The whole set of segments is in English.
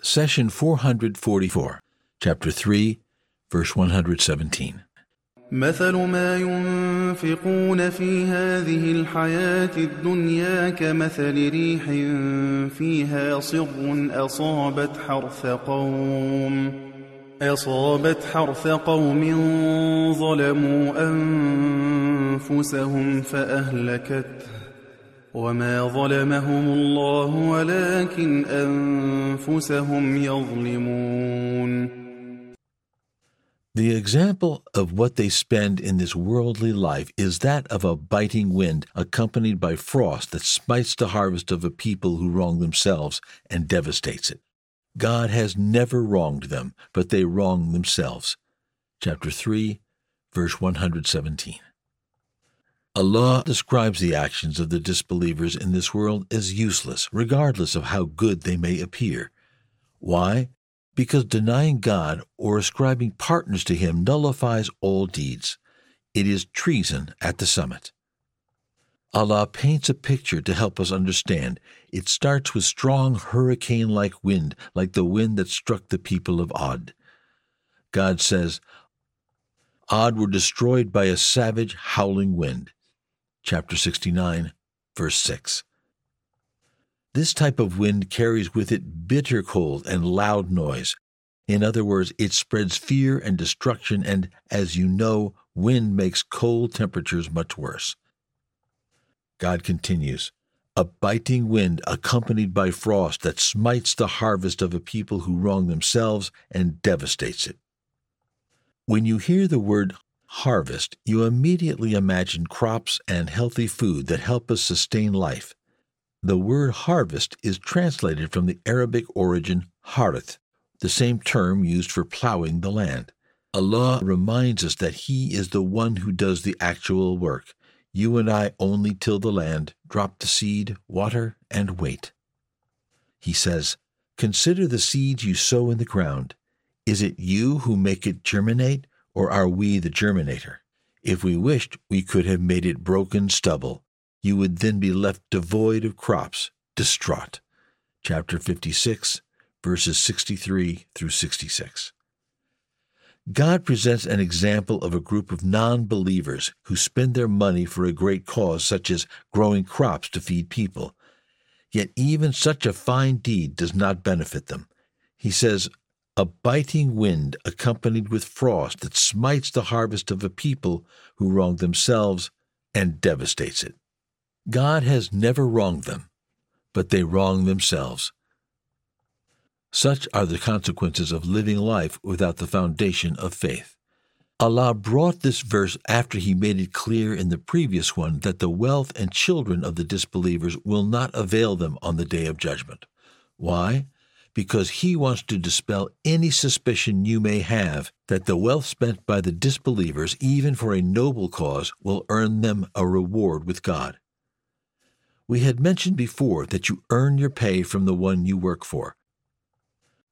Session 444, Chapter 3, verse 117. مثل ما ينفقون في هذه الحياة الدنيا كمثل ريح فيها صر أصابت حرث قوم أصابت حرث قوم ظلموا أنفسهم فأهلكته وما ظلمهم الله ولكن أنفسهم يظلمون The example of what they spend in this worldly life is that of a biting wind accompanied by frost that smites the harvest of a people who wrong themselves and devastates it. God has never wronged them, but they wrong themselves. Chapter 3, verse 117. Allah describes the actions of the disbelievers in this world as useless, regardless of how good they may appear. Why? Because denying God or ascribing partners to Him nullifies all deeds. It is treason at the summit. Allah paints a picture to help us understand. It starts with strong hurricane like wind, like the wind that struck the people of Ad. God says, Ad were destroyed by a savage, howling wind. Chapter 69, verse 6. This type of wind carries with it bitter cold and loud noise. In other words, it spreads fear and destruction, and, as you know, wind makes cold temperatures much worse. God continues A biting wind accompanied by frost that smites the harvest of a people who wrong themselves and devastates it. When you hear the word harvest, you immediately imagine crops and healthy food that help us sustain life. The word harvest is translated from the Arabic origin harith, the same term used for plowing the land. Allah reminds us that He is the one who does the actual work. You and I only till the land, drop the seed, water, and wait. He says, Consider the seeds you sow in the ground. Is it you who make it germinate, or are we the germinator? If we wished, we could have made it broken stubble you would then be left devoid of crops, distraught. Chapter 56, verses 63 through 66. God presents an example of a group of non believers who spend their money for a great cause, such as growing crops to feed people. Yet even such a fine deed does not benefit them. He says, A biting wind accompanied with frost that smites the harvest of a people who wrong themselves and devastates it. God has never wronged them, but they wrong themselves. Such are the consequences of living life without the foundation of faith. Allah brought this verse after He made it clear in the previous one that the wealth and children of the disbelievers will not avail them on the day of judgment. Why? Because He wants to dispel any suspicion you may have that the wealth spent by the disbelievers, even for a noble cause, will earn them a reward with God. We had mentioned before that you earn your pay from the one you work for.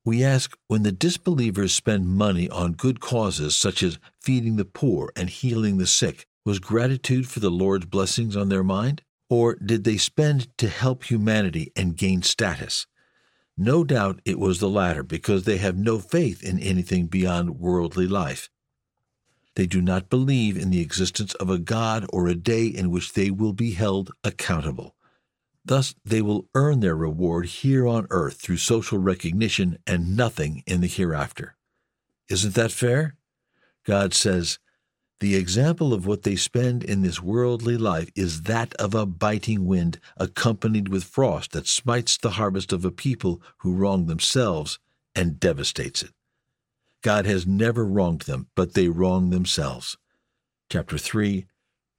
We ask when the disbelievers spend money on good causes such as feeding the poor and healing the sick, was gratitude for the Lord's blessings on their mind? Or did they spend to help humanity and gain status? No doubt it was the latter because they have no faith in anything beyond worldly life. They do not believe in the existence of a God or a day in which they will be held accountable. Thus, they will earn their reward here on earth through social recognition and nothing in the hereafter. Isn't that fair? God says, The example of what they spend in this worldly life is that of a biting wind accompanied with frost that smites the harvest of a people who wrong themselves and devastates it. God has never wronged them, but they wrong themselves. Chapter 3,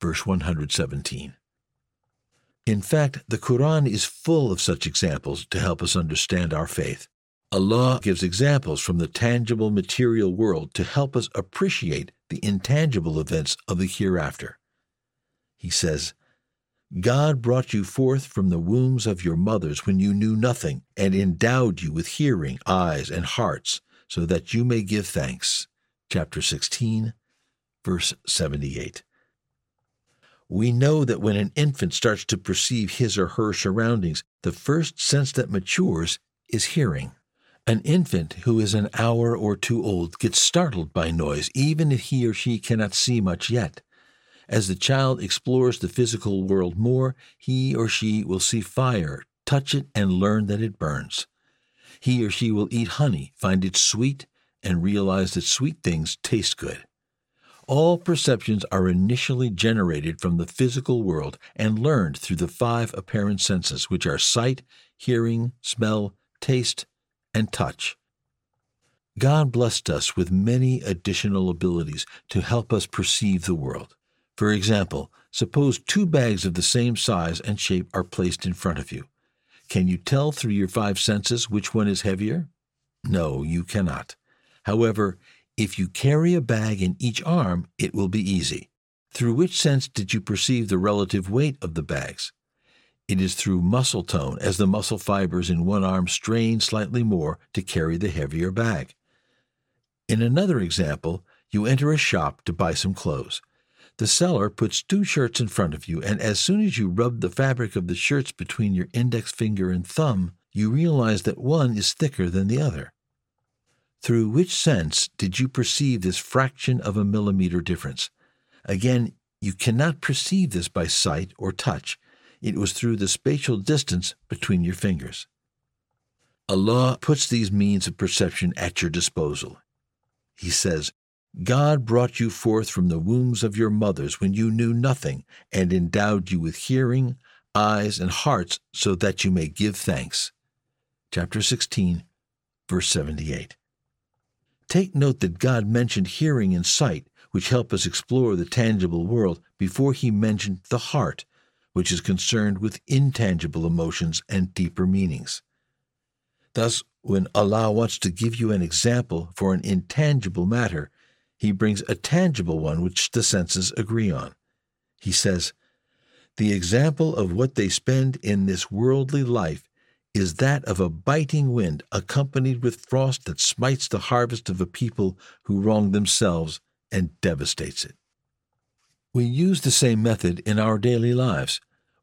verse 117. In fact, the Quran is full of such examples to help us understand our faith. Allah gives examples from the tangible material world to help us appreciate the intangible events of the hereafter. He says, God brought you forth from the wombs of your mothers when you knew nothing, and endowed you with hearing, eyes, and hearts, so that you may give thanks. Chapter 16, verse 78 we know that when an infant starts to perceive his or her surroundings, the first sense that matures is hearing. An infant who is an hour or two old gets startled by noise, even if he or she cannot see much yet. As the child explores the physical world more, he or she will see fire, touch it, and learn that it burns. He or she will eat honey, find it sweet, and realize that sweet things taste good. All perceptions are initially generated from the physical world and learned through the five apparent senses, which are sight, hearing, smell, taste, and touch. God blessed us with many additional abilities to help us perceive the world. For example, suppose two bags of the same size and shape are placed in front of you. Can you tell through your five senses which one is heavier? No, you cannot. However, if you carry a bag in each arm, it will be easy. Through which sense did you perceive the relative weight of the bags? It is through muscle tone, as the muscle fibers in one arm strain slightly more to carry the heavier bag. In another example, you enter a shop to buy some clothes. The seller puts two shirts in front of you, and as soon as you rub the fabric of the shirts between your index finger and thumb, you realize that one is thicker than the other. Through which sense did you perceive this fraction of a millimeter difference? Again, you cannot perceive this by sight or touch. It was through the spatial distance between your fingers. Allah puts these means of perception at your disposal. He says, God brought you forth from the wombs of your mothers when you knew nothing, and endowed you with hearing, eyes, and hearts so that you may give thanks. Chapter 16, verse 78. Take note that God mentioned hearing and sight, which help us explore the tangible world, before he mentioned the heart, which is concerned with intangible emotions and deeper meanings. Thus, when Allah wants to give you an example for an intangible matter, he brings a tangible one which the senses agree on. He says, The example of what they spend in this worldly life is that of a biting wind accompanied with frost that smites the harvest of a people who wrong themselves and devastates it. We use the same method in our daily lives.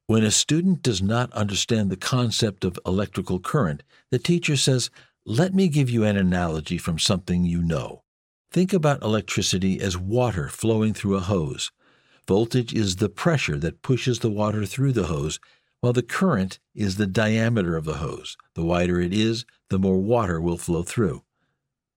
When a student does not understand the concept of electrical current, the teacher says, Let me give you an analogy from something you know. Think about electricity as water flowing through a hose. Voltage is the pressure that pushes the water through the hose while the current is the diameter of the hose. The wider it is, the more water will flow through.